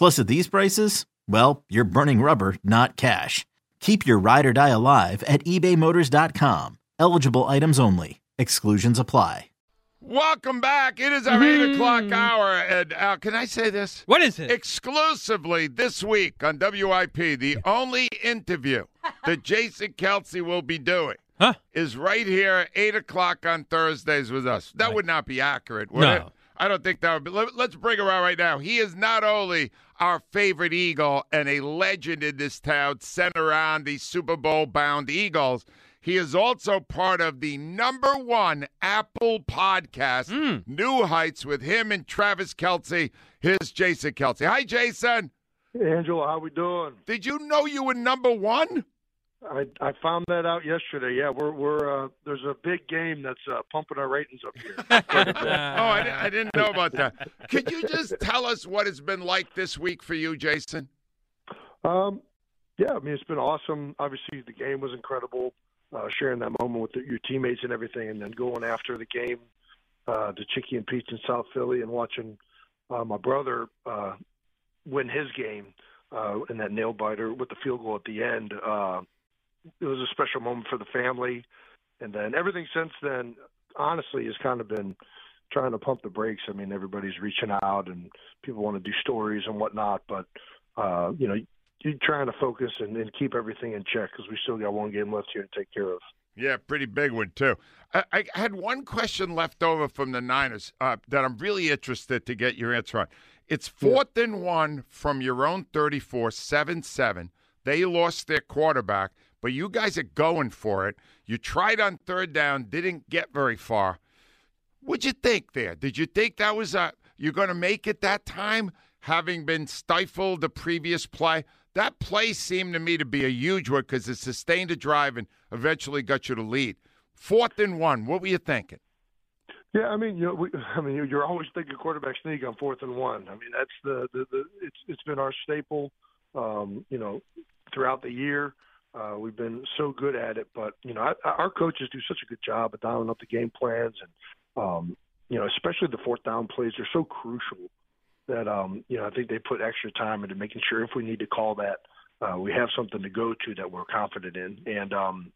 Plus, at these prices, well, you're burning rubber, not cash. Keep your ride or die alive at ebaymotors.com. Eligible items only. Exclusions apply. Welcome back. It is our 8 o'clock hour. And uh, can I say this? What is it? Exclusively this week on WIP, the only interview that Jason Kelce will be doing Huh? is right here, at 8 o'clock on Thursdays with us. That would not be accurate, would No. it? I don't think that would be. Let, let's bring her out right now. He is not only our favorite Eagle and a legend in this town, sent around the Super Bowl bound Eagles. He is also part of the number one Apple podcast, Mm. New Heights, with him and Travis Kelce. Here's Jason Kelce. Hi, Jason. Hey, Angelo, how we doing? Did you know you were number one? I I found that out yesterday. Yeah, we're we're uh, there's a big game that's uh, pumping our ratings up here. Oh, I, I didn't know about that. Could you just tell us what it's been like this week for you, Jason? um, yeah, I mean it's been awesome. Obviously, the game was incredible. Uh, sharing that moment with the, your teammates and everything, and then going after the game uh, to Chickie's and Pete's in South Philly and watching uh, my brother uh, win his game uh, in that nail biter with the field goal at the end. Uh, it was a special moment for the family, and then everything since then, honestly, has kind of been trying to pump the brakes. I mean, everybody's reaching out, and people want to do stories and whatnot, but uh, you know, you're trying to focus and, and keep everything in check because we still got one game left here to take care of. Yeah, pretty big one too. I, I had one question left over from the Niners uh, that I'm really interested to get your answer on. It's fourth and one from your own 34, 7 7. They lost their quarterback, but you guys are going for it. You tried on third down, didn't get very far. What'd you think there? Did you think that was a you're going to make it that time, having been stifled the previous play? That play seemed to me to be a huge one because it sustained a drive and eventually got you to lead. Fourth and one. What were you thinking? Yeah, I mean, you know, we, I mean, you're always thinking quarterback sneak on fourth and one. I mean, that's the, the, the it's it's been our staple, um, you know, throughout the year. Uh, we've been so good at it, but you know, I, our coaches do such a good job of dialing up the game plans, and um, you know, especially the fourth down plays. They're so crucial that um, you know, I think they put extra time into making sure if we need to call that, uh, we have something to go to that we're confident in, and um,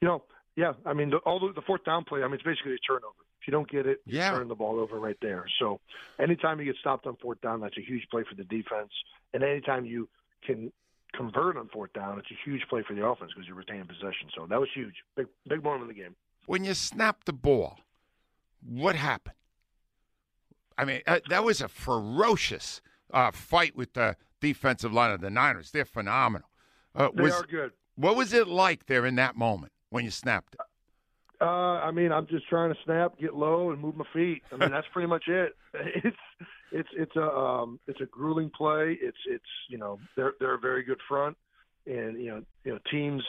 you know, yeah, I mean, the, all the, the fourth down play. I mean, it's basically a turnover. If you don't get it, you Yeah. turn the ball over right there. So, anytime you get stopped on fourth down, that's a huge play for the defense. And anytime you can convert on fourth down, it's a huge play for the offense because you retain possession. So that was huge, big big moment in the game. When you snapped the ball, what happened? I mean, uh, that was a ferocious uh, fight with the defensive line of the Niners. They're phenomenal. Uh, They was, are good. What was it like there in that moment when you snapped it? Uh, I mean, I'm just trying to snap, get low, and move my feet. I mean, that's pretty much it. It's it's it's a um, it's a grueling play. It's it's you know they're they're a very good front, and you know you know teams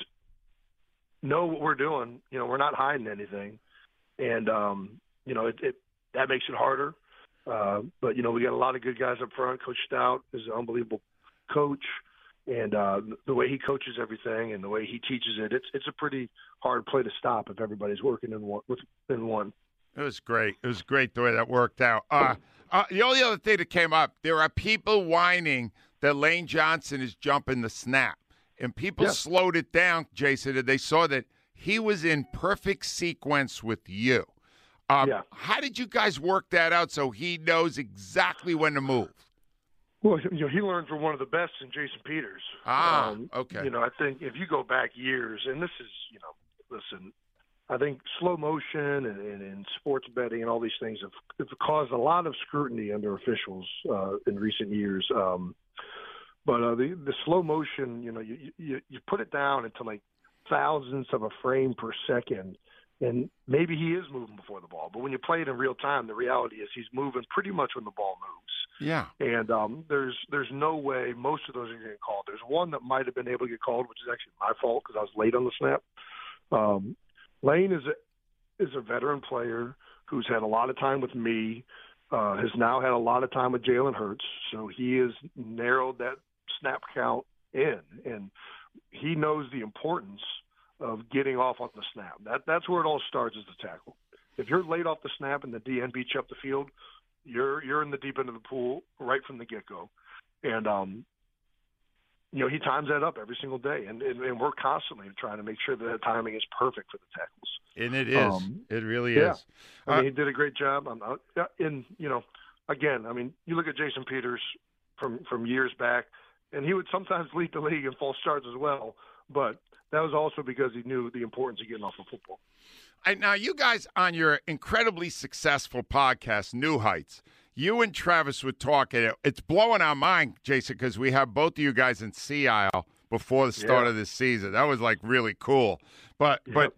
know what we're doing. You know we're not hiding anything, and um, you know it, it that makes it harder. Uh, but you know we got a lot of good guys up front. Coach Stout is an unbelievable coach. and uh, the way he coaches everything and the way he teaches it, it's it's a pretty hard play to stop if everybody's working in one within one. It was great. It was great the way that worked out. Uh, uh, the only other thing that came up, there are people whining that Lane Johnson is jumping the snap, and people Yeah. slowed it down, Jason, and they saw that he was in perfect sequence with you. Um, Yeah. How did you guys work that out so he knows exactly when to move? Well, you know, he learned from one of the best in Jason Peters. Ah, okay. You know, I think if you go back years, and this is, you know, listen, I think slow motion and, and, and sports betting and all these things have, have caused a lot of scrutiny under officials uh, in recent years. Um, but uh, the the slow motion, you know, you, you you put it down into like thousandths of a frame per second, and maybe he is moving before the ball. But when you play it in real time, the reality is he's moving pretty much when the ball moves Yeah. and um, there's there's no way most of those are getting called. There's one that might have been able to get called, which is actually my fault because I was late on the snap. Um, Lane is a is a veteran player who's had a lot of time with me. Uh, has now had a lot of time with Jalen Hurts, so he has narrowed that snap count in, and he knows the importance of getting off on the snap. That that's where it all starts is the tackle. If you're late off the snap and the DN beats you up the field, you're you're in the deep end of the pool right from the get go, and um, you know he times that up every single day, and, and and we're constantly trying to make sure that that timing is perfect for the tackles. And it is. Um, it really yeah. is. I mean, Uh, he did a great job. I'm not, in you know, again, I mean, you look at Jason Peters from from years back, and he would sometimes lead the league in false starts as well, but that was also because he knew the importance of getting off of football. I, now, you guys on your incredibly successful podcast, New Heights, you and Travis were talking. It's blowing our mind, Jason, because we have both of you guys in Sea Isle before the start Yeah. of this season. That was like really cool. But but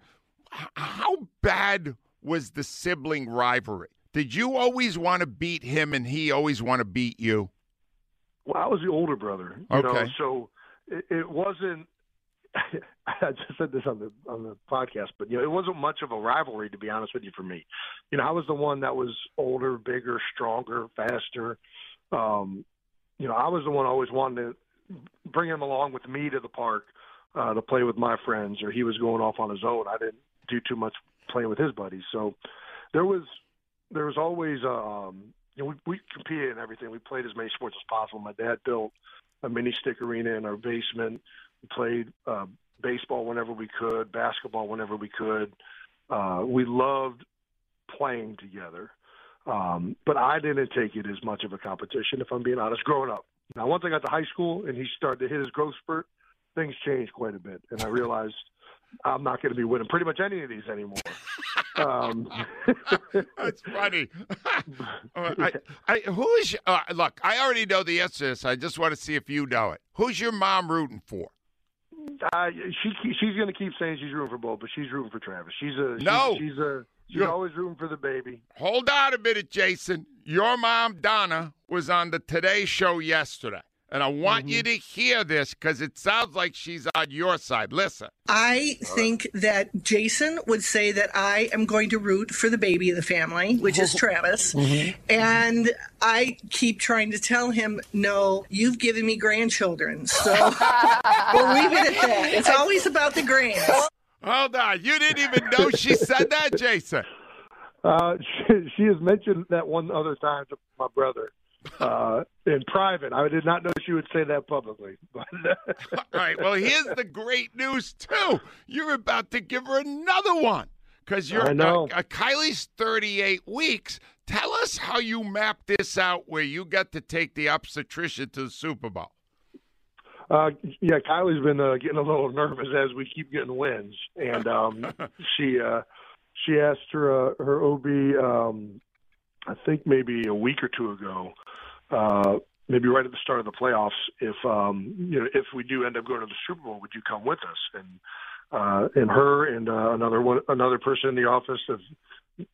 h- how bad was the sibling rivalry? Did you always want to beat him and he always want to beat you? Well, I was the older brother, you know, Okay. so it, it wasn't. I just said this on the on the podcast, but you know, it wasn't much of a rivalry to be honest with you for me. You know, I was the one that was older, bigger, stronger, faster. Um, you know, I was the one always wanting to bring him along with me to the park uh, to play with my friends, or he was going off on his own. I didn't do too much playing with his buddies, so there was there was always um, you know, we, we competed in everything. We played as many sports as possible. My dad built a mini stick arena in our basement. We played uh, baseball whenever we could, basketball whenever we could. Uh, we loved playing together. Um, but I didn't take it as much of a competition, if I'm being honest, growing up. Now, once I got to high school and he started to hit his growth spurt, things changed quite a bit. And I realized I'm not going to be winning pretty much any of these anymore. um, That's funny. I, I, who is uh, look? I already know the answer to this. I just want to see if you know it. Who's your mom rooting for? Uh, she she's going to keep saying she's rooting for both, but she's rooting for Travis. She's a she's, No. She's a she's You're- always rooting for the baby. Hold on a minute, Jason. Your mom, Donna, was on the Today Show yesterday. And I want you mm-hmm. to hear this because it sounds like she's on your side. Listen. I think that Jason would say that I am going to root for the baby of the family, which is Travis. Mm-hmm. Mm-hmm. And I keep trying to tell him, no, you've given me grandchildren. So we'll leave it at that. It's always about the grands. Hold on. You didn't even know she said that, Jason. Uh, she, she has mentioned that one other time to my brother uh, in private. I did not know she would say that publicly. But All right. Well, here's the great news, too. You're about to give her another one because you're I know. Uh, uh, Kylie's 38 weeks. Tell us how you mapped this out where you got to take the obstetrician to the Super Bowl. Uh, yeah, Kylie's been uh, getting a little nervous as we keep getting wins, and um, she uh, she asked her uh, her OB, um, I think maybe a week or two ago, uh, maybe right at the start of the playoffs, if um, you know if we do end up going to the Super Bowl, would you come with us? And uh, and her and uh, another one another person in the office have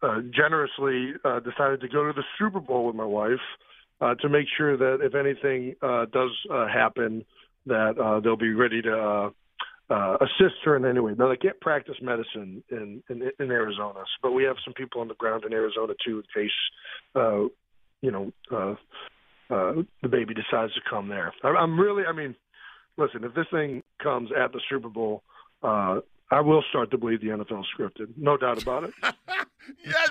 uh, generously uh, decided to go to the Super Bowl with my wife uh, to make sure that if anything uh, does uh, happen, that uh, they'll be ready to uh, uh, assist her in any way. Now they can't practice medicine in, in in Arizona, but we have some people on the ground in Arizona too in case uh, you know uh, uh, the baby decides to come there. I, I'm really, I mean, listen, if this thing comes at the Super Bowl, uh, I will start to believe the NFL scripted. No doubt about it. yeah,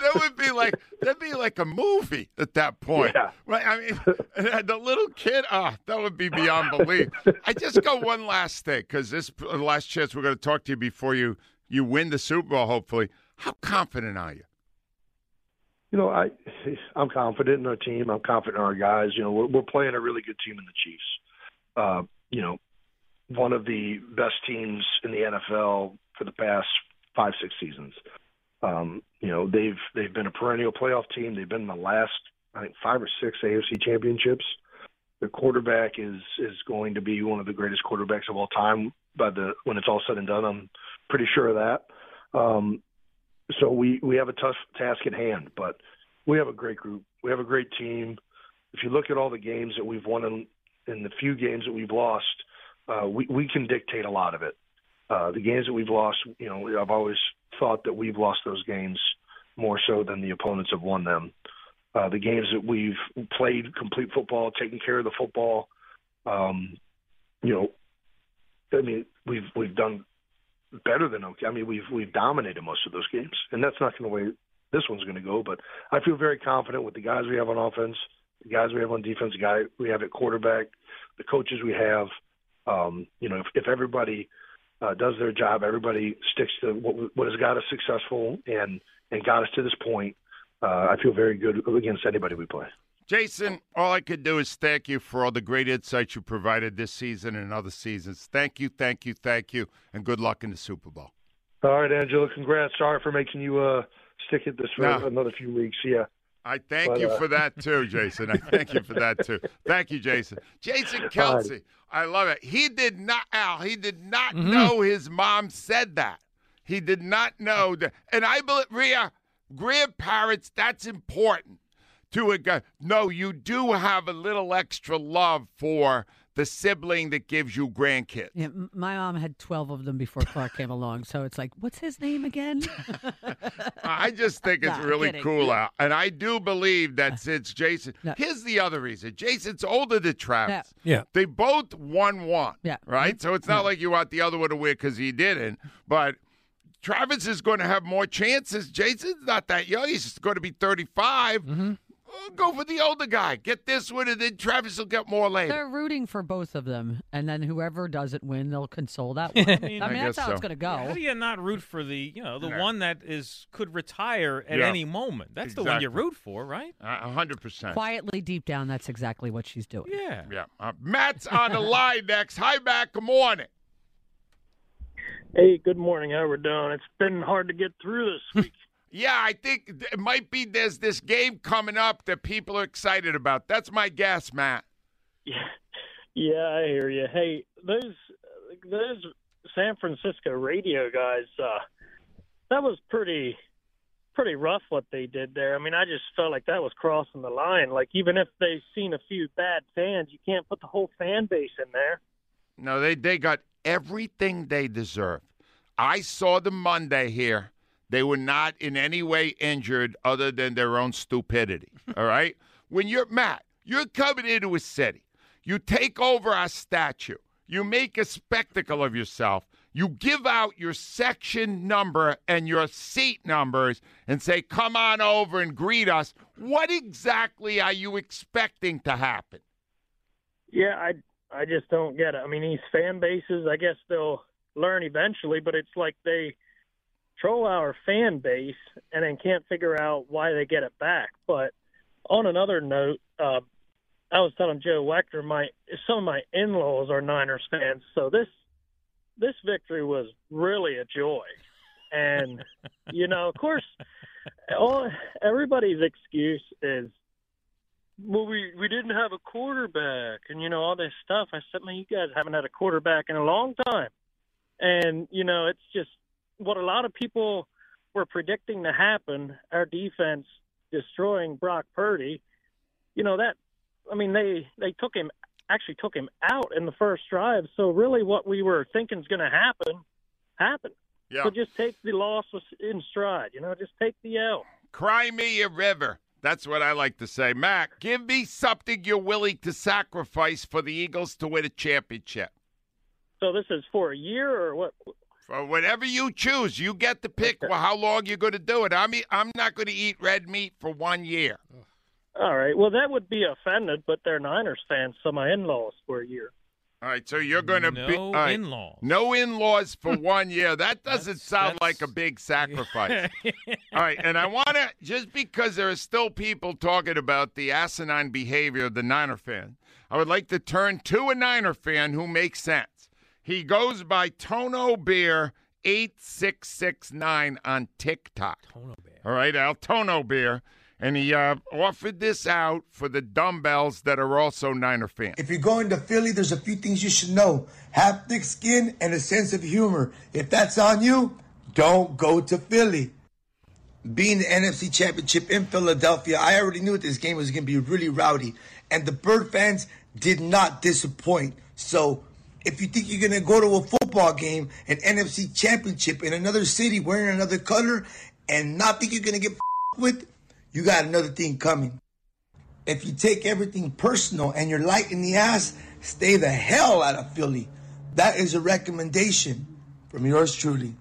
that would be like that'd be like a movie at that point. Yeah. Right? I mean, the little kid. Ah, that would be beyond belief. I just got one last thing because this the last chance we're going to talk to you before you you win the Super Bowl. Hopefully, how confident are you? You know, I I'm confident in our team. I'm confident in our guys. You know, we're, we're playing a really good team in the Chiefs. Uh, you know, one of the best teams in the NFL for the past five six seasons. Um, you know, they've they've been a perennial playoff team. They've been in the last I think five or six AFC championships. The quarterback is is going to be one of the greatest quarterbacks of all time. By the when it's all said and done, I'm pretty sure of that. Um, so we we have a tough task at hand, but we have a great group. We have a great team. If you look at all the games that we've won in, in the few games that we've lost, uh, we we can dictate a lot of it. Uh, the games that we've lost, you know, I've always thought that we've lost those games more so than the opponents have won them. Uh, the games that we've played complete football, taking care of the football, um, you know, I mean, we've we've done better than okay. I mean, we've we've dominated most of those games, and that's not going to way this one's going to go. But I feel very confident with the guys we have on offense, the guys we have on defense, the guy we have at quarterback, the coaches we have. Um, you know, if, if everybody uh, does their job, everybody sticks to what, what has got us successful and and got us to this point. Uh, I feel very good against anybody we play. Jason, all I could do is thank you for all the great insights you provided this season and other seasons. Thank you, thank you, thank you, and good luck in the Super Bowl. All right, Angelo, congrats. Sorry for making you uh, stick at this for no. another few weeks. Yeah. I thank but, you uh... for that too, Jason. I thank you for that too. Thank you, Jason. Jason Kelce, right. I love it. He did not, Al. He did not mm-hmm. know his mom said that. He did not know that, and I believe Rhea, grandparents. That's important to a guy. No, you do have a little extra love for the sibling that gives you grandkids. Yeah, my mom had 12 of them before Clark came along. So it's like, what's his name again? I just think it's really cool out. And I do believe that since Jason, no. here's the other reason Jason's older than Travis. Yeah. yeah. They both won one. Yeah. Right? So it's not yeah. like you want the other one to win because he didn't. But. Travis is going to have more chances. Jason's not that young. He's going to be 35. Mm-hmm go for the older guy. Get this one, and then Travis will get more later. They're rooting for both of them, and then whoever doesn't win, they'll console that one. I mean, I mean that's how so. it's going to go. How do you not root for the you know the one that is could retire at yeah. any moment? That's exactly. the one you root for, right? A hundred percent. Quietly, deep down, that's exactly what she's doing. Yeah, yeah. Uh, Matt's on the line next. Hi, Matt. Good morning. Hey, good morning. How we're doing? It's been hard to get through this week. Yeah, I think it might be there's this game coming up that people are excited about. That's my guess, Matt. Yeah, yeah, I hear you. Hey, those those San Francisco radio guys, uh, that was pretty pretty rough what they did there. I mean, I just felt like that was crossing the line. Like even if they've seen a few bad fans, you can't put the whole fan base in there. No, they they got everything they deserve. I saw them Monday here they were not in any way injured other than their own stupidity. all right? When you're Matt, you're coming into a city. You take over our statue. You make a spectacle of yourself. You give out your section number and your seat numbers and say, come on over and greet us. What exactly are you expecting to happen? Yeah, I I just don't get it. I mean, these fan bases, I guess they'll learn eventually, but it's like they – troll our fan base and then can't figure out why they get it back. But on another note, uh, I was telling Joe Wechter, my some of my in-laws are Niners fans, so this this victory was really a joy. And you know, of course, all everybody's excuse is, well, we we didn't have a quarterback, and you know all this stuff. I said, man, you guys haven't had a quarterback in a long time, and you know it's just what a lot of people were predicting to happen, our defense destroying Brock Purdy, you know that I mean they they took him actually took him out in the first drive. So really what we were thinking is going to happen happened. Yeah. So just take the loss in stride, you know, just take the L. Cry me a river. That's what I like to say. Mac, give me something you're willing to sacrifice for the Eagles to win a championship. So this is for a year or what? For whatever you choose, you get to pick well, how long you're going to do it. I'm I'm not going to eat red meat for one year. All right. Well, that would be offended, but they're Niners fans, so my in-laws for a year. All right, so you're going to no be no right, in-laws. No in-laws for one year. That doesn't that's, sound that's... like a big sacrifice. All right, and I want to just because there are still people talking about the asinine behavior of the Niner fan, I would like to turn to a Niner fan who makes sense. He goes by Tono Beer eight six six nine on TikTok. Tono Beer. All right, Al Tono Beer and he uh, offered this out for the dumbbells that are also Niner fans. If you're going to Philly, there's a few things you should know: have thick skin and a sense of humor. If that's on you, don't go to Philly. Being the NFC Championship in Philadelphia, I already knew this game was going to be really rowdy, and the Bird fans did not disappoint. So. If you think you're going to go to a football game, an NFC championship in another city wearing another color, and not think you're going to get with, you got another thing coming. If you take everything personal and you're light in the ass, stay the hell out of Philly. That is a recommendation from yours truly.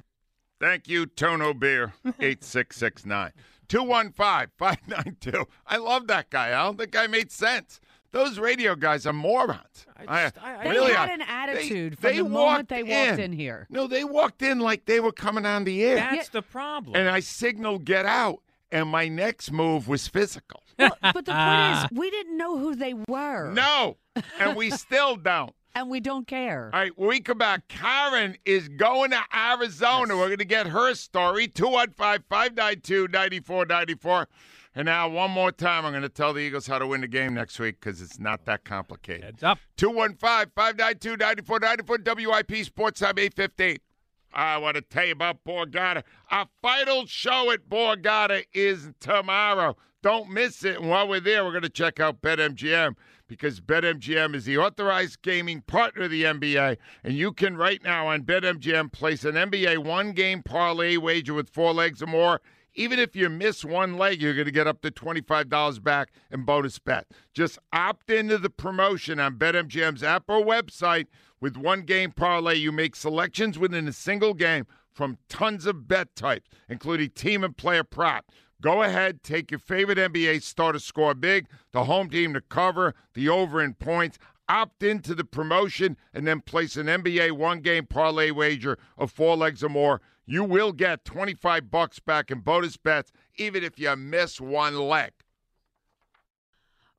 Thank you, Tono Beer, 8669. 215 592. I love that guy, Al. That guy made sense. Those radio guys are morons. I just, I, I, they really had an attitude they, from they the moment they walked in. in. here. No, they walked in like they were coming on the air. That's yeah. the problem. And I signaled get out and my next move was physical. Well, but the point is, we didn't know who they were. No, and we still don't. and we don't care. All right, when we come back, Karen is going to Arizona. Yes. We're going to get her story, 215 592 9494. And now, one more time, I'm going to tell the Eagles how to win the game next week because it's not that complicated. Heads up. 215 592 9494 WIP Sports Time 815. I want to tell you about Borgata. Our final show at Borgata is tomorrow. Don't miss it. And while we're there, we're going to check out BetMGM because BetMGM is the authorized gaming partner of the NBA. And you can right now on BetMGM place an NBA one game parlay wager with four legs or more. Even if you miss one leg, you're going to get up to $25 back in bonus bet. Just opt into the promotion on BetMGM's app or website with one game parlay, you make selections within a single game from tons of bet types, including team and player prop. Go ahead, take your favorite NBA star to score big, the home team to cover, the over in points. Opt into the promotion and then place an NBA one game parlay wager of four legs or more. You will get 25 bucks back in bonus bets, even if you miss one leg.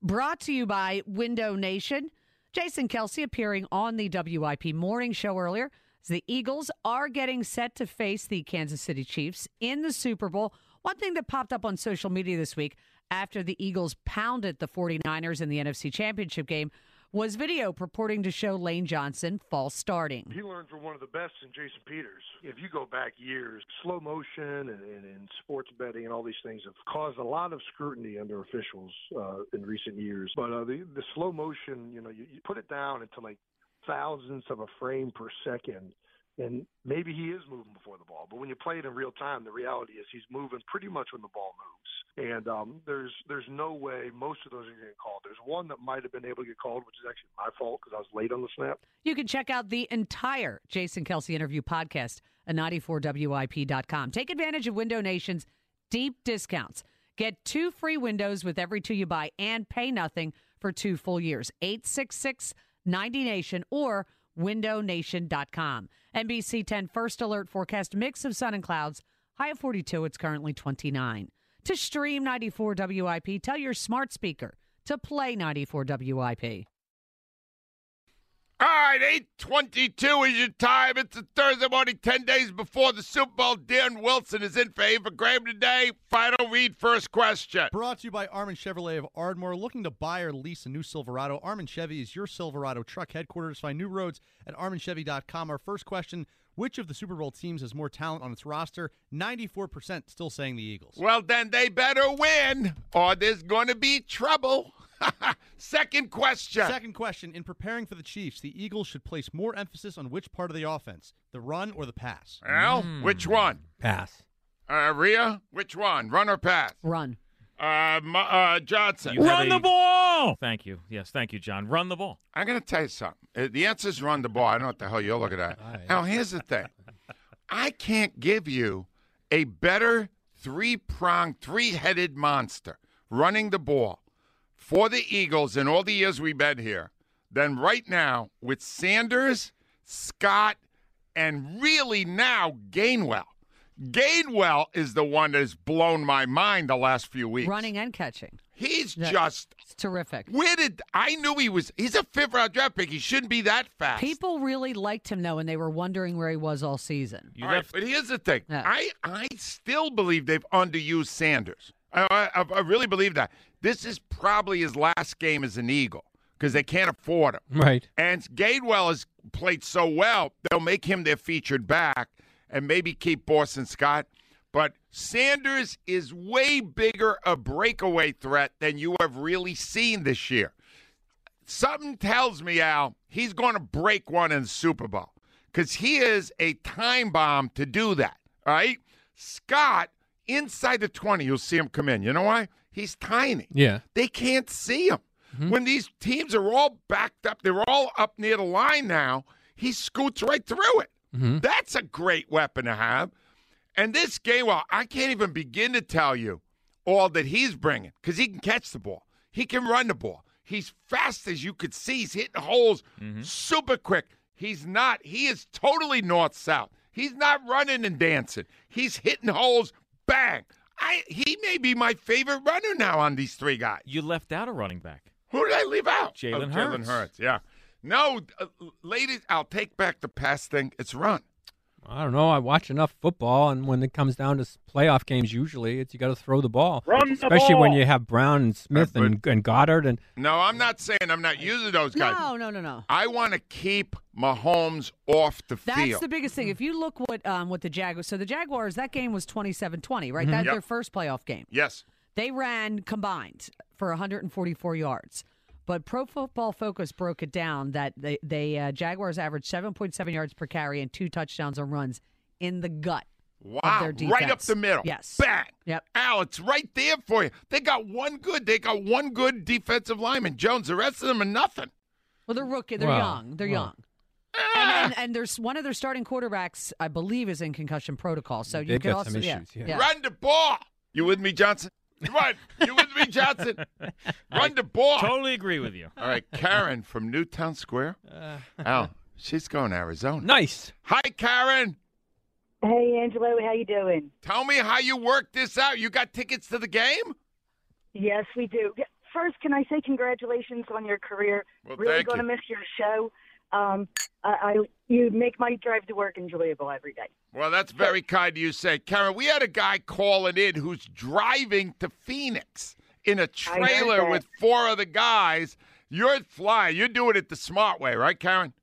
Brought to you by Window Nation. Jason Kelce appearing on the WIP morning show earlier. The Eagles are getting set to face the Kansas City Chiefs in the Super Bowl. One thing that popped up on social media this week after the Eagles pounded the 49ers in the NFC Championship game was video purporting to show Lane Johnson false starting. He learned from one of the best in Jason Peters. If you go back years, slow motion and, and, and sports betting and all these things have caused a lot of scrutiny under officials uh, in recent years. But uh, the, the slow motion, you know, you, you put it down into like thousandths of a frame per second and maybe he is moving before the ball. But when you play it in real time, the reality is he's moving pretty much when the ball moves. And um, there's there's no way most of those are getting called. There's one that might have been able to get called, which is actually my fault because I was late on the snap. You can check out the entire Jason Kelce interview podcast at 94WIP.com. Take advantage of Window Nation's deep discounts. Get two free windows with every two you buy and pay nothing for two full years. 866 90 Nation or windownation.com. NBC 10 first alert forecast mix of sun and clouds. High of 42, it's currently 29. To stream 94 WIP, tell your smart speaker to play 94 WIP. All right, 822 is your time. It's a Thursday morning, 10 days before the Super Bowl. Dan Wilson is in for Ava Graham today. Final read, first question. Brought to you by Armin Chevrolet of Ardmore. Looking to buy or lease a new Silverado? Armin Chevy is your Silverado truck headquarters. Find new roads at arminchevy.com. Our first question which of the Super Bowl teams has more talent on its roster? 94% still saying the Eagles. Well, then they better win, or there's going to be trouble. Second question. Second question. In preparing for the Chiefs, the Eagles should place more emphasis on which part of the offense, the run or the pass? Well, mm. which one? Pass. Uh, Rhea, which one? Run or pass? Run. Uh, uh, Johnson. You run a, the ball. Thank you. Yes, thank you, John. Run the ball. I'm going to tell you something. Uh, the answer is run the ball. I don't know what the hell you're looking at. Now, here's the thing. I can't give you a better three-pronged, three-headed monster running the ball for the Eagles in all the years we've been here than right now with Sanders, Scott, and really now Gainwell. Gainwell is the one that has blown my mind the last few weeks. Running and catching. He's just terrific. Where did I knew he was? He's a fifth round draft pick. He shouldn't be that fast. People really liked him though, and they were wondering where he was all season. all right, but here's the thing. Yeah. I I still believe they've underused Sanders. I, I, I really believe that. This is probably his last game as an Eagle because they can't afford him. Right. And Gainwell has played so well, they'll make him their featured back and maybe keep Boston Scott. But Sanders is way bigger a breakaway threat than you have really seen this year. Something tells me, Al, he's going to break one in the Super Bowl because he is a time bomb to do that. All right? Scott, inside the 20, you'll see him come in. You know why? He's tiny. Yeah. They can't see him. Mm-hmm. When these teams are all backed up, they're all up near the line now, he scoots right through it. Mm-hmm. That's a great weapon to have. And this game, well, I can't even begin to tell you all that he's bringing because he can catch the ball, he can run the ball. He's fast as you could see. He's hitting holes mm-hmm. super quick. He's not. He is totally north south. He's not running and dancing. He's hitting holes. Bang. I he may be my favorite runner now on these three guys. You left out a running back. Who did I leave out? Jalen oh, Hurts. Jalen Hurts. Yeah. No, uh, ladies, I'll take back the past thing. It's run. I don't know. I watch enough football, and when it comes down to playoff games, usually it's you got to throw the ball, Run especially the ball. when you have Brown and Smith uh, and, and Goedert and. No, I'm not saying I'm not using those guys. No, no, no, no. I want to keep Mahomes off the That's field. That's the biggest thing. If you look what um, what the Jaguars, so the Jaguars, that game was 27-20, right? Mm-hmm. That's yep. their first playoff game. Yes. They ran combined for 144 yards. But Pro Football Focus broke it down that they, they uh, Jaguars averaged 7.7 yards per carry and two touchdowns on runs in the gut. Wow, right up the middle. Yes. Bang. Yep. Al, it's right there for you. They got one good. They got one good defensive lineman, Jones. The rest of them are nothing. Well, they're rookie. They're young. They're young. And, Ah. and, and there's one of their starting quarterbacks, I believe, is in concussion protocol. So you They've can got also some yeah, issues, yeah. yeah. Run the ball. You with me, Johnson? Run. You with me, Johnson? Run the ball. Totally agree with you. All right, Karen from Newtown Square. Uh. Al, she's going to Arizona. Nice. Hi, Karen. Hey, Angelo, how you doing? Tell me how you worked this out. You got tickets to the game? Yes, we do. First, can I say congratulations on your career? Well, really thank going to you. miss your show. Um, I, I you make my drive to work enjoyable every day. Well, that's very kind of you to say. Karen, we had a guy calling in who's driving to Phoenix in a trailer with four other guys. You're flying. You're doing it the smart way, right, Karen?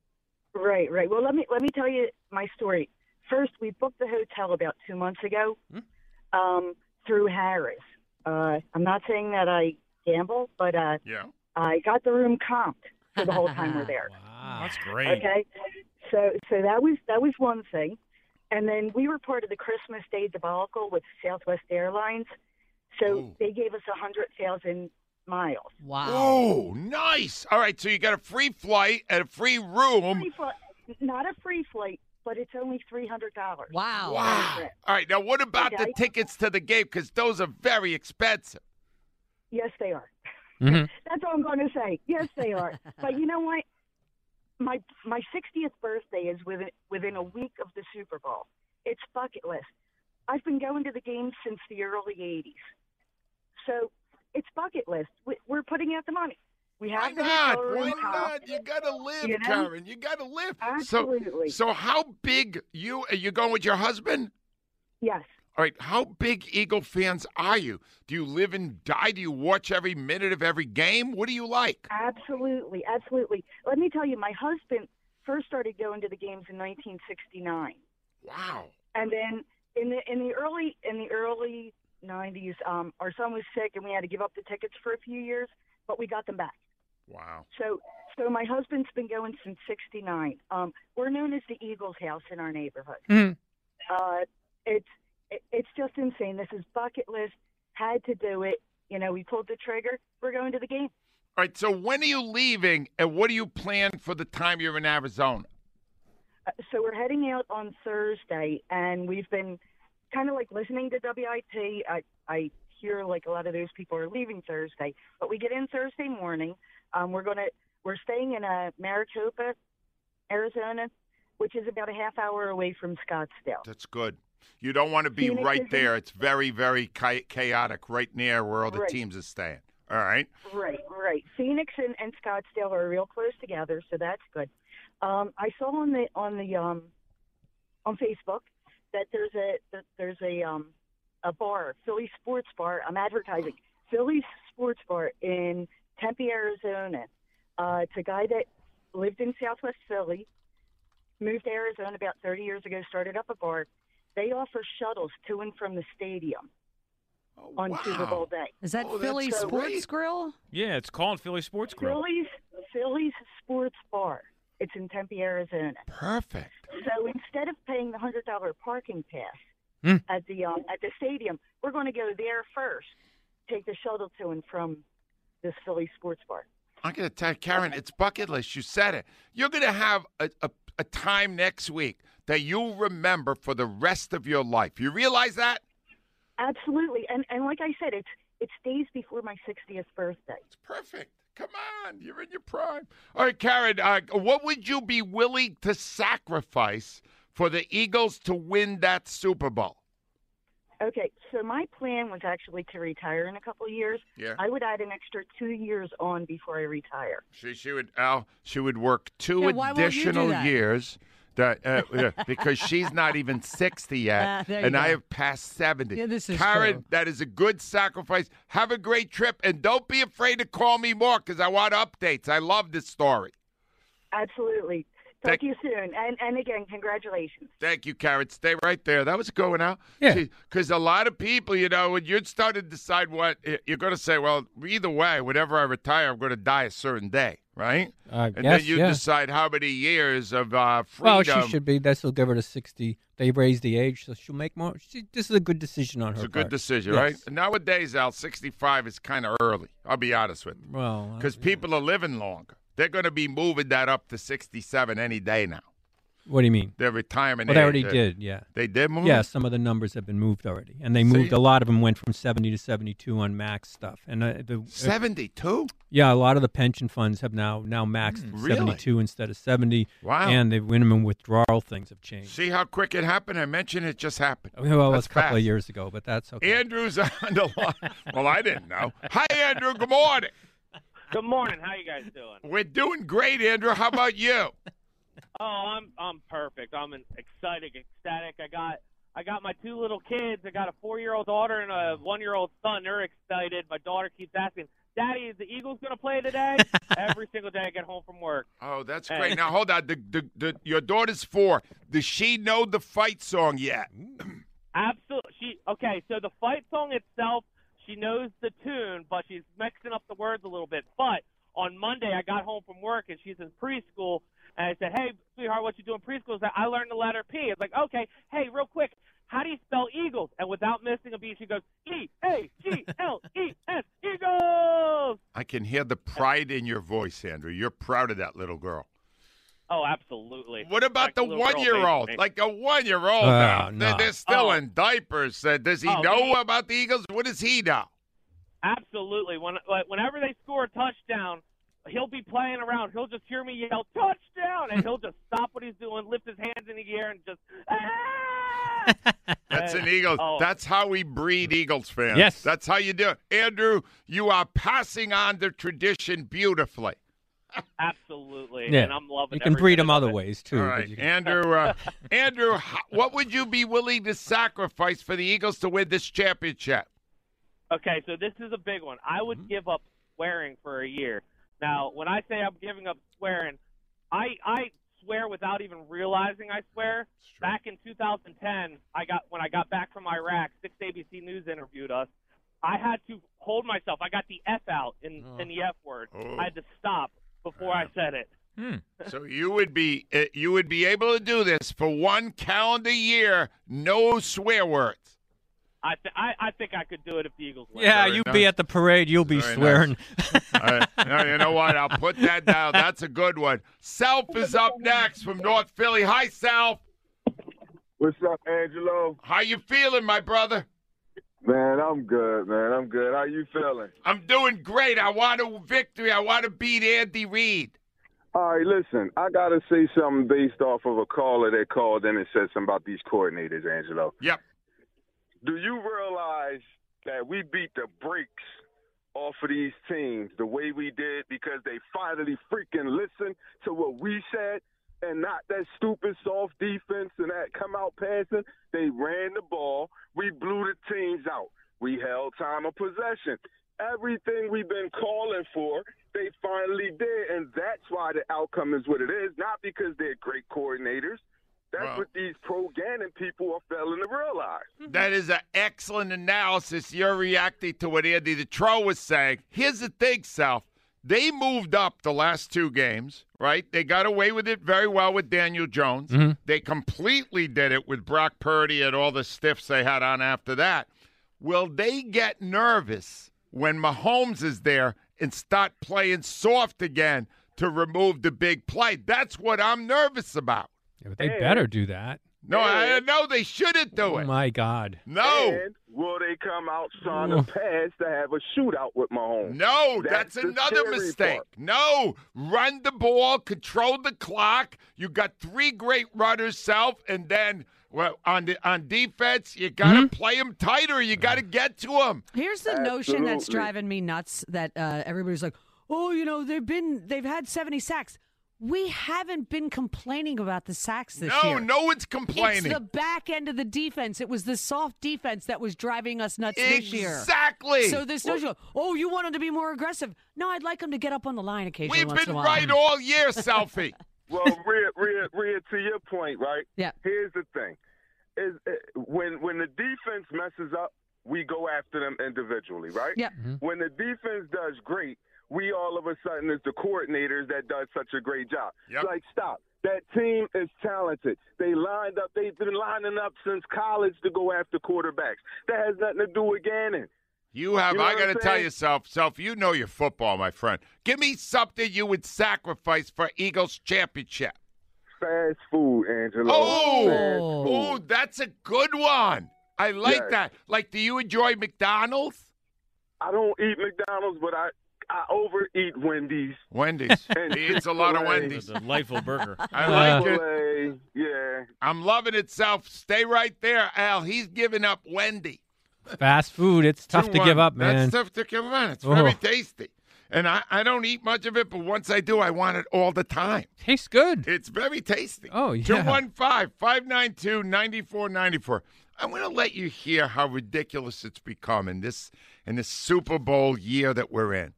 Right, right. Well, let me let me tell you my story. First, we booked the hotel about two months ago um, through Harrah's. Uh, I'm not saying that I gamble, but uh, Yeah. I got the room comped for the whole time we're there. Wow, that's great. Okay, so so that was that was one thing, and then we were part of the Christmas Day debacle with Southwest Airlines, so Oh. they gave us a hundred thousand miles. Wow. Oh, nice. All right, so you got a free flight and a free room. Free fli- not a free flight, but it's only three hundred dollars. Wow. Wow. All right, now what about the tickets to the game? Because those are very expensive. Yes, they are. Mhm. That's all I'm going to say. Yes, they are. but you know what? My my 60th birthday is within within a week of the Super Bowl. It's bucket list. I've been going to the games since the early 80s. So it's bucket list. We- We're putting out the money. We have the not? Why not? You got to live, You know? Karen. You got to live. Absolutely. So, so how big you? Are you going with your husband? Yes. All right. How big Eagle fans are you? Do you live and die? Do you watch every minute of every game? What do you like? Absolutely, absolutely. Let me tell you, my husband first started going to the games in 1969. Wow. and then in the in the early in the early 90s um our son was sick and we had to give up the tickets for a few years but we got them back Wow. so so my husband's been going since 69 um we're known as the eagles house in our neighborhood Mhm. uh it's it, it's just insane this is bucket list had to do it you know, we pulled the trigger. We're going to the game. All right. So when are you leaving, and what do you plan for the time you're in Arizona? Uh, so we're heading out on Thursday, and we've been kind of like listening to WIP. I, I hear like a lot of those people are leaving Thursday, but we get in Thursday morning. Um, we're gonna we're staying in uh, Maricopa, Arizona, which is about a half hour away from Scottsdale. That's good. You don't want to be Phoenix right there. It's very, very chaotic right near where all the Right. teams are staying. All right. Right, right. Phoenix and, and Scottsdale are real close together, so that's good. Um, I saw on the on the um, on Facebook that there's a that there's a um, a bar, Philly Sports Bar. I'm advertising Philly Sports Bar in Tempe, Arizona. Uh, it's a guy that lived in Southwest Philly, moved to Arizona about 30 years ago, started up a bar. They offer shuttles to and from the stadium on Super Bowl day. Is that Oh, Philly Sports great. Grill? Yeah, it's called Philly Sports Grill. Philly's Philly's Sports Bar. It's in Tempe, Arizona. Perfect. So instead of paying the hundred dollar parking pass Hmm. at the um, at the stadium, we're going to go there first. Take the shuttle to and from this Philly Sports Bar. I'm going to tell Karen, it's bucket list. You said it. You're going to have a, a, a time next week that you'll remember for the rest of your life. You realize that? Absolutely, and and like I said, it's it's days before my sixtieth birthday. It's perfect. Come on, you're in your prime. All right, Karen, uh, what would you be willing to sacrifice for the Eagles to win that Super Bowl? Okay, so my plan was actually to retire in a couple of years. Yeah. I would add an extra two years on before I retire. She she would Al she would work two Yeah, why won't you do additional years. That, uh, yeah, because she's not even 60 yet, Ah, there you and I have passed 70. Yeah, this is Karen, true. that is a good sacrifice. Have a great trip, and don't be afraid to call me more because I want updates. I love this story. Absolutely. Talk Thank- to you soon. And and again, congratulations. Thank you, Karen. Stay right there. That was going out. Yeah. Because a lot of people, you know, when you start to decide what you're going to say, well, either way, whenever I retire, I'm going to die a certain day, right? I and guess, then you yeah. decide how many years of uh, freedom. Well, she should be. This will give her to sixty. They raised the age, so she'll make more. She, this is a good decision on her It's a part. good decision, Yes. right? Nowadays, Al, 65 is kind of early. I'll be honest with you. Well, uh, Because people are living longer. They're going to be moving that up to 67 any day now. what do you mean? Their retirement Well, they age, already uh, did. Yeah. They did move? Yeah, some of the numbers have been moved already, and they See? moved. A lot of them went from seventy to seventy-two on max stuff, and uh, the 72? yeah, a lot of the pension funds have now now maxed Mm, really? seventy-two instead of seventy. Wow. And the minimum withdrawal things have changed. See how quick it happened? I mentioned it just happened. Well, it was That's a couple fast. of years ago, but that's okay. Andrew's on the line. Well, I didn't know. Hi, Andrew. Good morning. Good morning. How you guys doing? We're doing great, Andrew. How about you? Oh, I'm I'm perfect. I'm an excited, ecstatic. I got I got my two little kids. I got a four year old daughter and a one year old son. They're excited. My daughter keeps asking, "Daddy, is the Eagles going to play today?" Every single day I get home from work. Oh, that's great. Now, hold on. The, the, the, your daughter's four. Does she know the fight song yet? Absolutely. She okay. So the fight song itself, she knows the tune, but she's mixing up the words a little bit. But on Monday, I got home from work and she's in preschool, and I said, "Hey, sweetheart, what you doing in preschool?" She said, "I learned the letter P." It's like, okay, hey, real quick, how do you spell Eagles? And without missing a beat, she goes, E A G L E S Eagles. I can hear the pride in your voice, Andrew. You're proud of that little girl. Oh, absolutely. What about Like the one year old? Like a one year old now. They're, no. they're still Oh. in diapers. Uh, does he Oh, know he- about the Eagles? What does he know? Absolutely. When like, whenever they score a touchdown, he'll be playing around. He'll just hear me yell touchdown, and he'll just stop what he's doing, lift his hands in the air, and just. "Ah!" That's an Eagles. oh. That's how we breed Eagles fans. Yes. That's how you do it. Andrew, you are passing on the tradition beautifully. Absolutely. Yeah. And I'm loving You can breed them other it. ways too. All but right, you can- Andrew. Uh, Andrew, what would you be willing to sacrifice for the Eagles to win this championship? Okay, so this is a big one. I would Mm-hmm. give up swearing for a year. Now, when I say I'm giving up swearing, I I swear without even realizing I swear. Back in 2010, I got when I got back from Iraq, six ABC News interviewed us. I had to hold myself. I got the F out in in the F word. Oh. I had to stop before I said it. Hmm. So you would be uh, you would be able to do this for one calendar year, no swear words. I, th- I I think I could do it if the Eagles win. Yeah, Very you nice. be at the parade. You'll be Very swearing. All right. No, you know what? I'll put that down. That's a good one. Self is up next from North Philly. Hi, Self. What's up, Angelo? How you feeling, my brother? Man, I'm good, man. I'm good. How you feeling? I'm doing great. I want a victory. I want to beat Andy Reid. All right, listen. I gotta say something based off of a caller that called in and said something about these coordinators, Angelo. Yep. Do you realize that we beat the brakes off of these teams the way we did because they finally freaking listened to what we said and not that stupid soft defense and that come out passing. They ran the ball. We blew the teams out. We held time of possession. Everything we've been calling for, they finally did, and that's why the outcome is what it is. Not because they're great coordinators. That's Well- what these pro Gannon people are failing to realize. That is an excellent analysis. You're reacting to what Andy the Troll was saying. Here's the thing, Self. They moved up the last two games, right? They got away with it very well with Daniel Jones. Mhm. They completely did it with Brock Purdy and all the stiffs they had on after that. Will they get nervous when Mahomes is there and start playing soft again to remove the big play? That's what I'm nervous about. Yeah, but they better do that. No, I know they shouldn't do Oh it. my God. No. And will they come out trying to pass to have a shootout with Mahomes? No, that's, the another mistake. part. No, run the ball, control the clock. You got three great runners, self, and then well, on the, on defense, you got to Mm-hmm. play them tighter. You got to get to them. Here's the notion that's driving me nuts that uh, everybody's like, oh, you know, they've been they've had 70 sacks. We haven't been complaining about the sacks this No, year. no no one's complaining. It's the back end of the defense. It was the soft defense that was driving us nuts this year. Exactly. So this notion, of, oh, you want them to be more aggressive? No, I'd like them to get up on the line occasionally. We've once been in a while. right all year, selfie. Well, Rhea, Rhea, Rhea, to your point, right? Yeah. Here's the thing: is uh, when when the defense messes up, we go after them individually, right? Yeah. When the defense does great, we all of a sudden is the coordinators that does such a great job. Yep. Like, stop. That team is talented. They lined up. They've been lining up since college to go after quarterbacks. That has nothing to do with Gannon. You have. You know I got to tell saying? you, self, self. You know your football, my friend. Give me something you would sacrifice for Eagles championship. Fast food, Angelo. Oh, Fast oh, that's a good one. I like Yes. that. Like, do you enjoy McDonald's? I don't eat McDonald's, but I I overeat Wendy's. Wendy's. And he eats a lot of Chick-fil-A. Wendy's. Delightful burger. I like it. Yeah. I'm loving it, Self. Stay right there, Al. He's giving up Wendy. Fast food. It's tough to 2-1. give up, man. That's tough to give up. It's very Oh. tasty. And I, I don't eat much of it, but once I do, I want it all the time. Tastes good. It's very tasty. Oh, yeah. 215 592 9494. I'm going to let you hear how ridiculous it's become in this, in this Super Bowl year that we're in,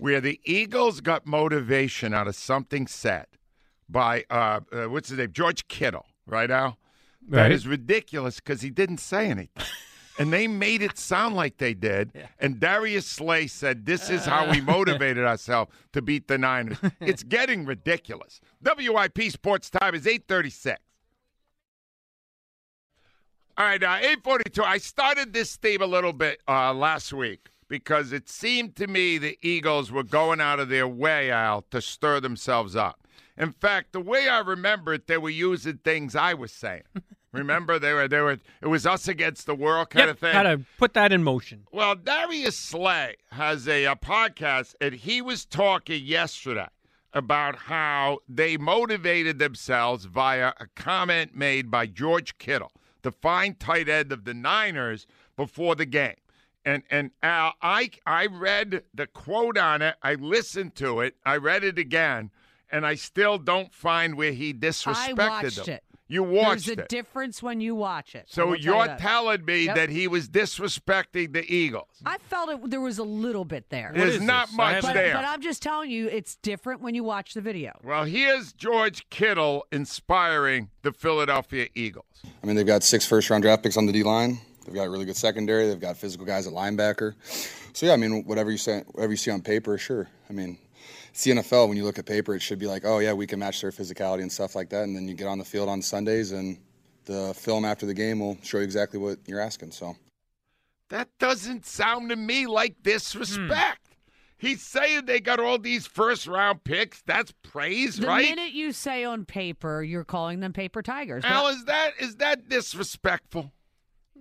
where the Eagles got motivation out of something said by, uh, uh, what's his name? George Kittle, right, now. That Right. is ridiculous because he didn't say anything. And they made it sound like they did. And Darius Slay said, This is how we motivated ourselves to beat the Niners. It's getting ridiculous. WIP Sports Time is 836. All right, uh, 842. I started this theme a little bit uh, last week because it seemed to me the Eagles were going out of their way, Al, to stir themselves up. In fact, the way I remember it, they were using things I was saying. Remember, they were they were. It was us against the world kind Yep, of thing. How to put that in motion. Well, Darius Slay has a, a podcast, and he was talking yesterday about how they motivated themselves via a comment made by George Kittle, the fine tight end of the Niners, before the game. And and Al, I I read the quote on it. I listened to it. I read it again, and I still don't find where he disrespected I watched them. it. You watched There's a it. difference when you watch it. So you you're that. telling me Yep. that he was disrespecting the Eagles. I felt it. There was a little bit there. There's not much but, there. But I'm just telling you, it's different when you watch the video. Well, here's George Kittle inspiring the Philadelphia Eagles. I mean, they've got six first round draft picks on the D line. They've got really good secondary. They've got physical guys at linebacker. So yeah, I mean, whatever you say, whatever you see on paper, sure. I mean, it's the NFL. When you look at paper, it should be like, oh yeah, we can match their physicality and stuff like that. And then you get on the field on Sundays, and the film after the game will show you exactly what you're asking. So. That doesn't sound to me like disrespect. Hmm. He's saying they got all these first round picks. That's praise, The right? minute you say on paper, you're calling them paper tigers. Al, But- is that is that disrespectful?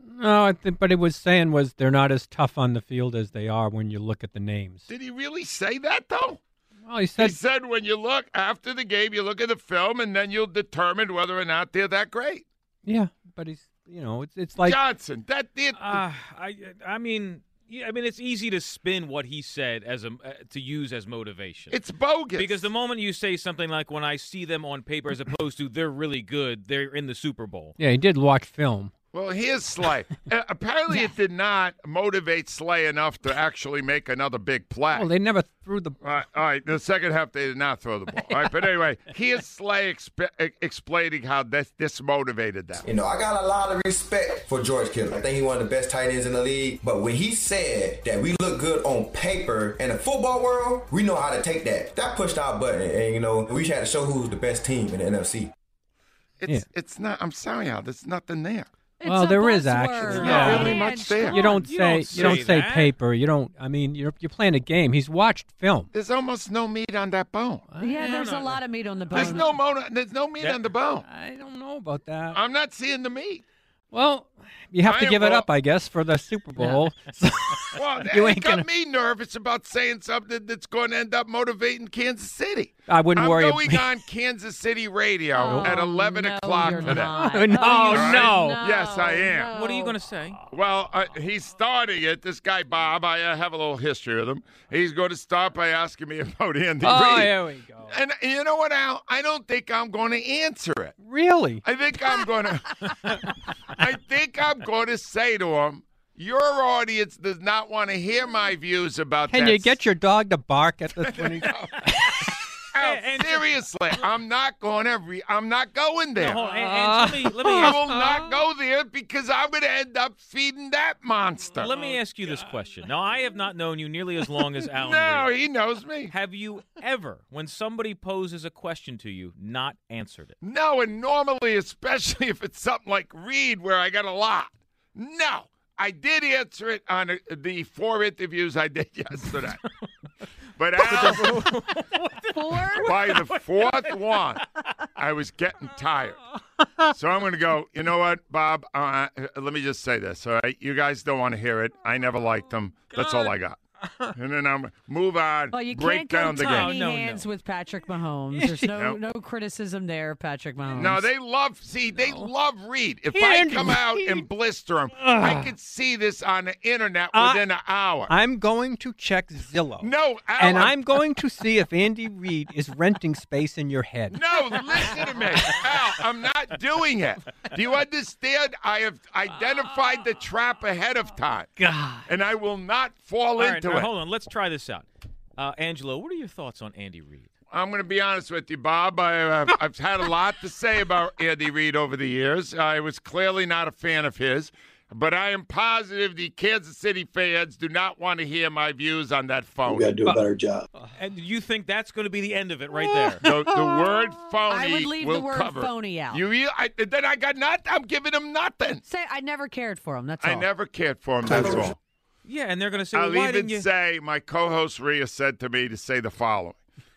No, I think, but it was saying was they're not as tough on the field as they are when you look at the names. Did he really say that though? Well, he said He said when you look after the game, you look at the film, and then you'll determine whether or not they're that great. Yeah, but he's you know it's it's like Johnson. That did. Uh, I I mean, yeah, I mean, it's easy to spin what he said as a uh, to use as motivation. It's bogus because the moment you say something like "when I see them on paper," as opposed to "they're really good," they're in the Super Bowl. yeah he did watch film. Well, here's Slay. Uh, apparently, it did not motivate Slay enough to actually make another big play. Well, they never threw the. All right, all right, the second half they did not throw the ball. All right, but anyway, here's Slay exp- e- explaining how this, this motivated them. You know, I got a lot of respect for George Kittle. I think he's one of the best tight ends in the league. But when he said that we look good on paper in the football world, we know how to take that. That pushed our button, and you know, we had to show who's the best team in the NFC. It's it's not. I'm sorry, Al. There's nothing there. Well, there is actually. Yeah. not really much there. You don't You say don't you don't say say paper. You don't. I mean, you're you're playing a game. He's watched film. There's almost no meat on that bone. yeah, there's a lot of meat on the bone. There's no mo- There's no meat on the bone. I don't know about that. I'm not seeing the meat. Well, you have to I- give it up, I guess, for the Super Bowl. So- Well, You ain't got gonna- me nervous about saying something that's going to end up motivating Kansas City. I wouldn't worry. I'm worry ab- going on Kansas City radio Oh, at 11 no, o'clock you're today. not. No, no, All right? no. Yes, I am. What are you going to say? Well, uh, he's starting it. This guy Bob, I uh, have a little history with him. He's going to start by asking me about Andy Oh, Reid. here we go. And you know what, Al? I don't think I'm going to answer it. Really? I think I'm going to. I think think I'm going to say to him, your audience does not want to hear my views about Can that. you get your dog to bark at the 20? And, Seriously, I'm not going every. I'm not going there. No, and, and uh-huh. let me, let me I will not uh-huh. go there because I'm going to end up feeding that monster. Let me oh, ask you this question. Now, I have not known you nearly as long as Alan. no, Reid. he knows me. Have you ever, when somebody poses a question to you, not answered it? No, and normally, especially if it's something like Reid, where I got a lot. No. I did answer it on uh, the four interviews I did yesterday but Al, Four? by the fourth one, I was getting tired. So I'm going to go, you know what, Bob? Uh, let me just say this, all right? You guys don't want to hear it. I never liked them. That's all I got. And then I'm move on, Well, you break can't go down the tiny game. hands with Patrick Mahomes. There's no No. no criticism there, of Patrick Mahomes. No, they love. See, they love Reid. If He I Hand come out and blister him, I could see this on the internet I- within an hour. I'm going to check Zillow. no, Al, and I'm going to see if Andy Reid is renting space in your head. No, listen to me, Al. I'm not doing it. Do you understand? I have identified the trap ahead of time, God. and I will not fall All right, into all right, it. hold on. Let's try this out. Uh, Angelo, what are your thoughts on Andy Reid? I'm going to be honest with you, Bob. I, uh, I've had a lot to say about Andy Reid over the years. I was clearly not a fan of his, but I am positive the Kansas City fans do not want to hear my views on that phone. We got to do a better job. And you think that's going to be the end of it right there? The, the word phony I would leave will the word cover. phony out. You, you I, then I got nothing. I'm giving him nothing. Say I never cared for him. That's all. I never cared for him. That's all. Yeah, and they're going to say, I'll well, why even didn't you? say my co-host Rhea said to me to say the following: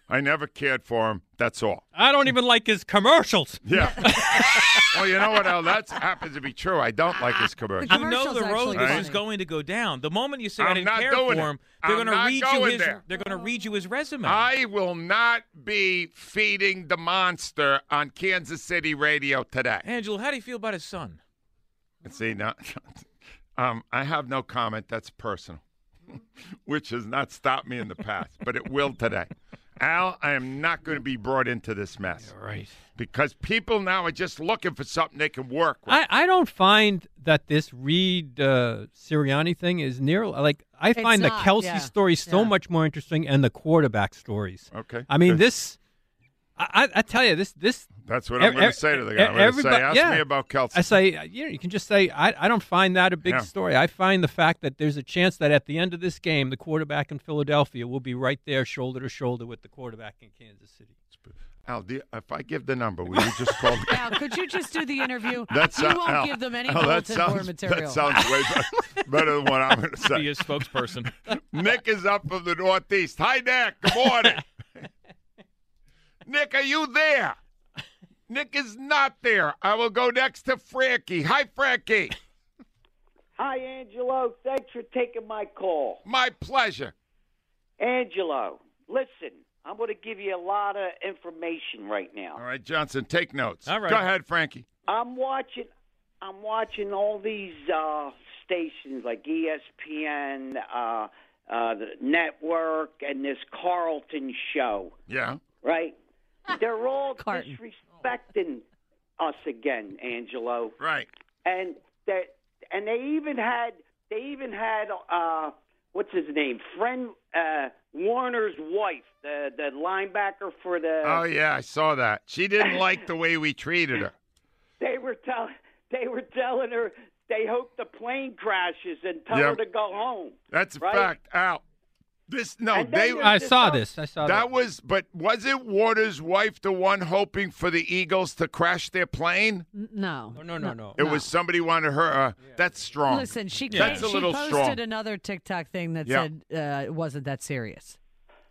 I never cared for him. That's all. I don't even like his commercials. Yeah. well, you know what, Al? That happens to be true. I don't like his commercials. You know the road actually this is going to go down. The moment you say I I'm didn't not care doing for it. him, they're I'm going to read you his. there. They're going to read you his resume. I will not be feeding the monster on Kansas City radio today. Angelo, how do you feel about his son? See, now, um, I have no comment. That's personal, which has not stopped me in the past, but it will today. Al, I am not going to be brought into this mess. Right. Because people now are just looking for something they can work with. I, I don't find that this Reid uh, Sirianni thing is near like I It's find the Kelce yeah. story so Yeah. much more interesting and the quarterback stories. Okay. I mean good. this I, I tell you this this. That's what I'm ev- going to ev- say to the guy. I'm going to say, ask yeah. me about Kelce. I say, uh, you know, you can just say, I, I don't find that a big Yeah. story. I find the fact that there's a chance that at the end of this game, the quarterback in Philadelphia will be right there, shoulder to shoulder with the quarterback in Kansas City. Al, do you- if I give the number, will you just call? Al, could you just do the interview? That's you won't Al, give them any Al, that bulletin board sounds, material. That sounds way better, better than what I'm going to say. Be a spokesperson. Nick is up from the Northeast. Hi, Nick. Good morning. Nick, are you there? Nick is not there. I will go next to Frankie. Hi, Frankie. Hi, Angelo. Thanks for taking my call. My pleasure. Angelo, listen, I'm going to give you a lot of information right now. All right, Johnson, take notes. All right. Go ahead, Frankie. I'm watching. I'm watching all these uh, stations like ESPN, uh, uh, the network, and this Carton show. Yeah. Right? They're all Carton. disrespecting us again, Angelo. Right. And they and they even had they even had uh, what's his name, friend uh, Warner's wife, the the linebacker for the. Oh yeah, I saw that. She didn't like the way we treated her. They were telling they were telling her they hope the plane crashes and tell Yep. her to go home. That's a Right? fact. Al. This no, And then they. I saw other- this. I saw That that. was, but wasn't Waters' wife the one hoping for the Eagles to crash their plane? No. No, no, no, no. It was somebody wanted her. Uh, That's strong. Listen, she That's ca- a little she posted strong. another TikTok thing that Yeah. said uh, it wasn't that serious.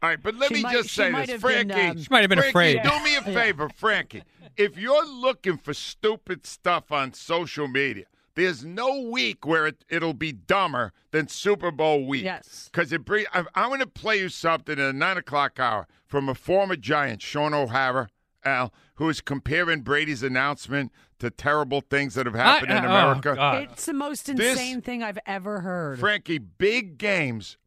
All right, but let She me might- just say this, have been, Frankie. um, She might have been Frankie, afraid. Do me a favor, Frankie. If you're looking for stupid stuff on social media, there's no week where it, it'll be dumber than Super Bowl week. Yes. Because it brings. I'm, I'm going to play you something in the nine o'clock hour from a former Giant, Shaun O'Hara, Al, who is comparing Brady's announcement to terrible things that have happened I- in uh, oh, America. God. It's the most This- insane thing I've ever heard. Frankie, big games,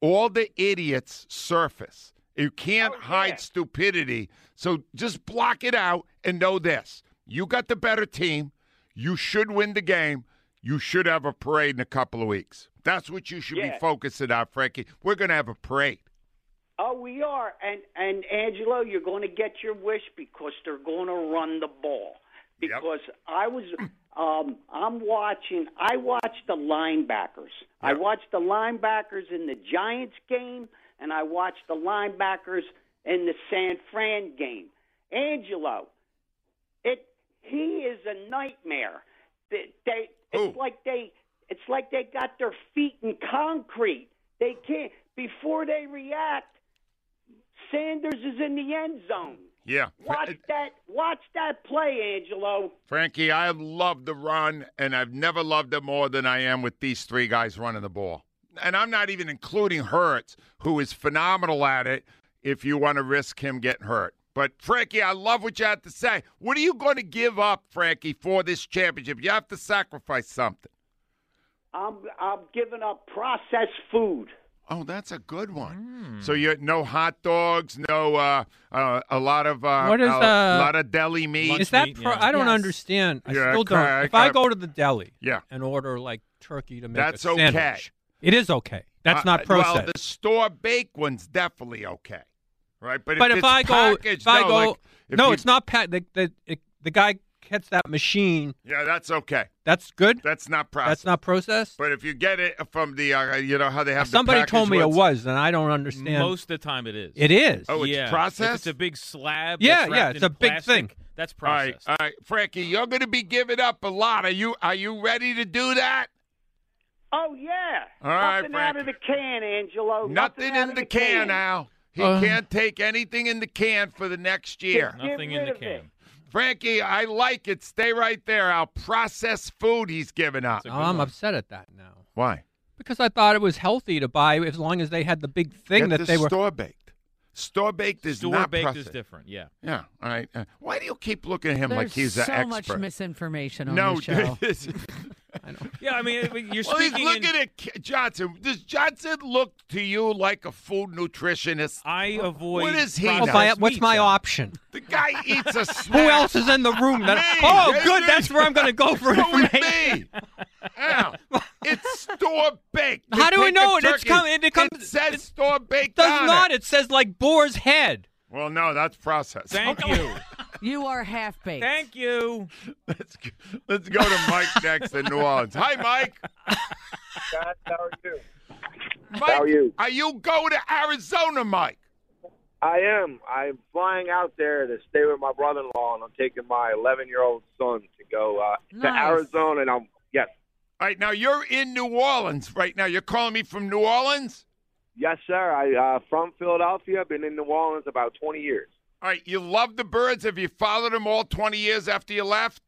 all the idiots surface. You can't Oh, hide stupidity. So just block it out and know this. You got the better team. You should win the game. You should have a parade in a couple of weeks. That's what you should Yeah. be focusing on, Frankie. We're going to have a parade. Oh, we are, and and Angelo, you're going to get your wish because they're going to run the ball. Because I was, um, I'm watching. I watched the linebackers. I watched the linebackers in the Giants game, and I watched the linebackers in the San Fran game. Angelo, he is a nightmare. They, they it's like they it's like they got their feet in concrete. They can't before they react. Sanders is in the end zone. Yeah. Watch that. Watch that play, Angelo. Frankie, I love the run, and I've never loved it more than I am with these three guys running the ball. And I'm not even including Hurts, who is phenomenal at it if you want to risk him getting hurt. But, Frankie, I love what you had to say. What are you going to give up, Frankie, for this championship? You have to sacrifice something. I'm I'm giving up processed food. Oh, that's a good one. So you no hot dogs, no uh, uh, a lot of uh, What is, a, uh, lot of deli meat. Is that? Pro- I don't understand. I Yeah, still don't. okay, If I I- go to the deli, Yeah. and order like turkey to make That's a okay. sandwich, it is okay. That's Uh, not processed. Well, the store baked one's definitely okay, right? But, but if, if, it's I go, packaged, if I no, go, like, if no, you- it's not packed. The, the, it, the guy gets that machine. Yeah, that's okay. That's good. That's not processed. That's not processed. But if you get it from the, uh, you know how they have. the Somebody told me it was, and I don't understand. Most of the time, it is. It is. Oh, it's yeah. If processed? it's a big slab. Yeah, that's yeah, it's in a big plastic, thing. That's processed. all right, Frankie, you're going to be giving up a lot. Are you? Are you ready to do that? Oh yeah. All right, Nothing out of the can, Angelo. Nothing, out in of the can, now. He Uh. can't take anything in the can for the next year. Nothing in the of it. can. Frankie, I like it. Stay right there. Our processed food he's giving up. Oh, I'm upset at that now Why? because I thought it was healthy to buy as long as they had the big thing Get that the they were. store baked. Store baked is Store not baked is different. Yeah. Yeah. All right. Uh, why do you keep looking at him There's like he's so an much misinformation on no, the show. this- Yeah, I mean, you're well, he's speaking. looking in, at K- Johnson. Does Johnson look to you like a food nutritionist? I avoid. What is he? Oh, know? my- what's my option? The guy eats a Who else is in the room? That, Me. oh, It's good. me. That's where I'm going to go for Go with information. me. Ow. It's store baked. How do we know it? It's coming- it comes- It says store baked. Does on not. It. It says like boar's head. Well, no, that's processed. Thank you. You are half baked. Thank you. Let's go, let's go to Mike next in New Orleans. Hi, Mike. Guys, how are you? Mike, How are you? Are you going to Arizona, Mike? I am. I'm flying out there to stay with my brother-in-law, and I'm taking my 11-year-old son to go uh, to Arizona. And I'm yes, All right, now you're in New Orleans right now. You're calling me from New Orleans? yes, sir. I uh, from Philadelphia. I've been in New Orleans about 20 years. All right, you love the birds. Have you followed them all 20 years after you left?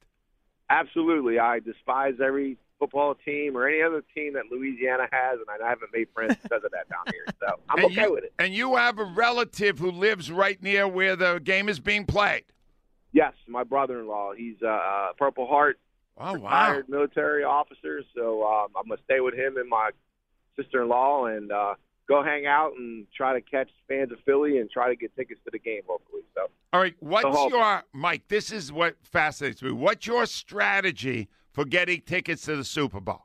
Absolutely. I despise every football team or any other team that Louisiana has, and I haven't made friends because of that down here. So I'm and okay you, with it. And you have a relative who lives right near where the game is being played. Yes, my brother-in-law. He's a uh, Purple Heart Oh, wow. retired military officer. So um, I'm gonna stay with him and my sister-in-law and uh, go hang out and try to catch fans of Philly and try to get tickets to the game hopefully. So All right, what's your Mike? This is what fascinates me. What's your strategy for getting tickets to the Super Bowl?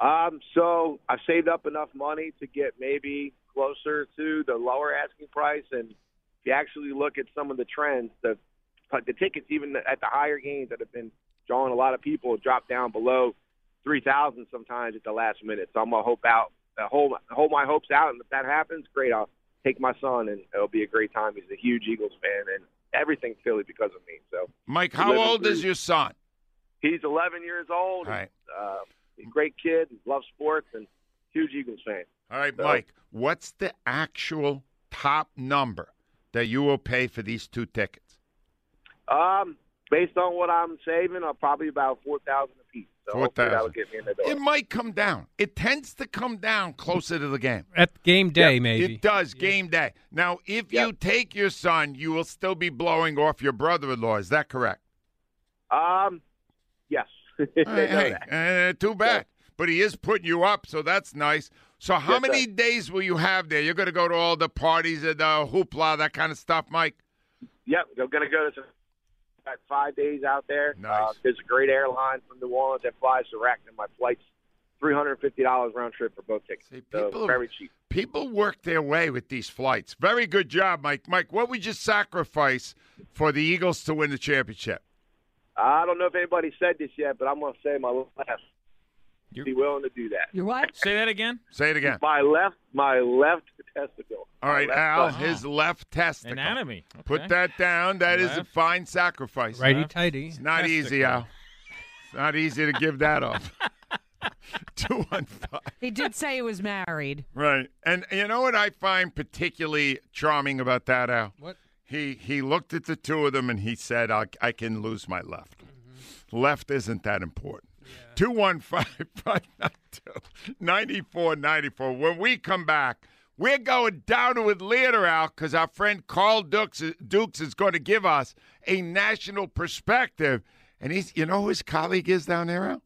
Um, so I've saved up enough money to get maybe closer to the lower asking price, and if you actually look at some of the trends, the the tickets even at the higher games that have been drawing a lot of people drop down below three thousand sometimes at the last minute. So I'm gonna hope out, hold hold my hopes out, and if that happens, great. I'll take my son, and it'll be a great time. He's a huge Eagles fan, and everything Philly because of me. So Mike, how old is your son? He's 11 years old. Right. Uh, great kid, loves sports, and huge Eagles fan. All right, So- Mike, what's the actual top number that you will pay for these two tickets? Um, based on what I'm saving, uh, probably about four thousand piece. So hopefully that'll 4,000. get me in the door. It might come down. It tends to come down closer to the game. At game day, Yeah, maybe. It does, game day. Now, if you take your son, you will still be blowing off your brother in law. Is that correct? Um, yes. Hey, hey, uh, too bad. But he is putting you up, so that's nice. So, how Yes, sir. many days will you have there? You're going to go to all the parties and the hoopla, that kind of stuff, Mike? Yep, I'm gonna go to some, got five days out there. Uh, there's a great airline from New Orleans that flies direct, and my flight's three hundred and fifty dollars round trip for both tickets. so people- very cheap. People work their way with these flights. Very good job, Mike. Mike, what would you sacrifice for the Eagles to win the championship? I don't know if anybody said this yet, but I'm gonna say my left. Be willing to do that. You're what? Say that again. Say it again. My left, my left testicle. All right, left Al, thumb. his left testicle. Anatomy. Put Okay. that down. That is a fine sacrifice. Righty tighty. It's not easy, Al. It's not easy to give that up. Two one five. He did say he was married. Right. And you know what I find particularly charming about that, Al? What? He he looked at the two of them and he said, I, I can lose my left. Mm-hmm. Left isn't that important. 215 94 94. When we come back, we're going down to Atlanta, Al, because our friend Carl Dukes, Dukes is going to give us a national perspective. And he's, you know who his colleague is down there?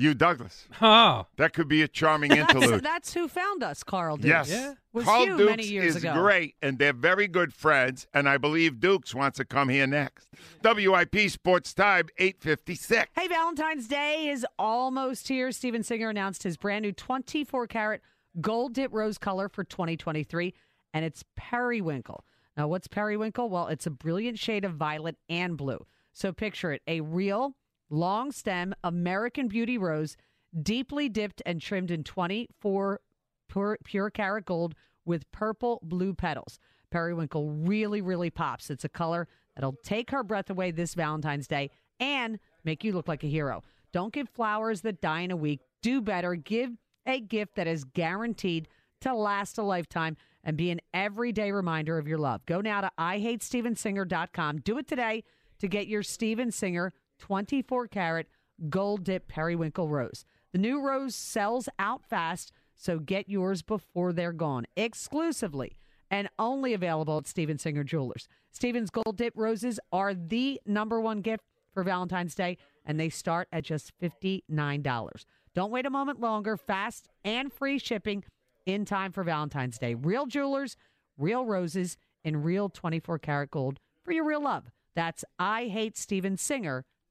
Hugh Douglas. Oh. That could be a charming That's, interlude. that's who found us, Carl Dukes. Yes. Was Carl you Dukes many years is ago. great, and they're very good friends. And I believe Dukes wants to come here next. WIP Sports Time, 856. Hey, Valentine's Day is almost here. Steven Singer announced his brand new 24 karat gold dip rose color for 2023, and it's periwinkle. Now, what's periwinkle? Well, it's a brilliant shade of violet and blue. So picture it a real, long stem American beauty rose, deeply dipped and trimmed in 24 pure, pure karat gold with purple blue petals. Periwinkle really, really pops. It's a color that'll take her breath away this Valentine's Day and make you look like a hero. Don't give flowers that die in a week. Do better. Give a gift that is guaranteed to last a lifetime and be an everyday reminder of your love. Go now to IHateStevenSinger.com. Do it today to get your Steven Singer 24 karat gold dip periwinkle rose. The new rose sells out fast, so get yours before they're gone. Exclusively and only available at Steven Singer Jewelers. Steven's gold dip roses are the number one gift for Valentine's Day, and they start at just $59. Don't wait a moment longer. Fast and free shipping in time for Valentine's Day. Real jewelers, real roses, and real 24 karat gold for your real love. That's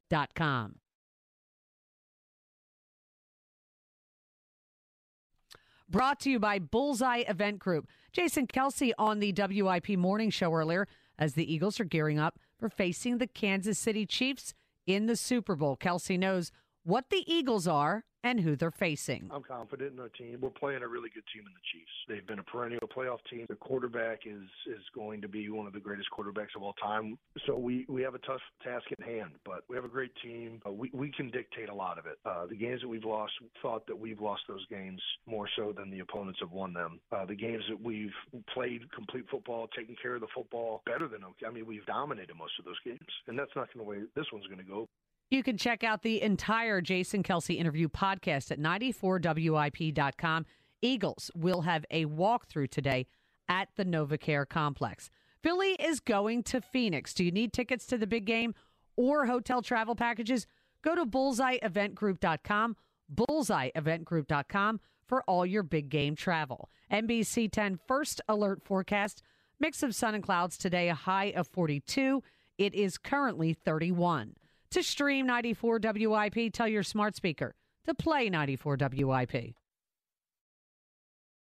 IHateStevenSinger.com. Brought to you by Bullseye Event Group. Jason Kelce on the WIP morning show earlier as the Eagles are gearing up for facing the Kansas City Chiefs in the Super Bowl. Kelce knows what the Eagles are and who they're facing. I'm confident in our team. We're playing a really good team in the Chiefs. They've been a perennial playoff team. The quarterback is is going to be one of the greatest quarterbacks of all time. So we we have a tough task at hand, but we have a great team. Uh, we we can dictate a lot of it. Uh, the games that we've lost, thought that we've lost those games more so than the opponents have won them. Uh, the games that we've played complete football, taken care of the football better than them. I mean, we've dominated most of those games, and that's not going to way this one's going to go. You can check out the entire Jason Kelce interview podcast at 94WIP.com. Eagles will have a walkthrough today at the NovaCare complex. Philly is going to Phoenix. Do you need tickets to the big game or hotel travel packages? Go to bullseyeeventgroup.com, bullseyeeventgroup.com for all your big game travel. NBC 10 first alert forecast mix of sun and clouds today, a high of 42. It is currently 31. To stream 94 WIP, tell your smart speaker to play 94 WIP.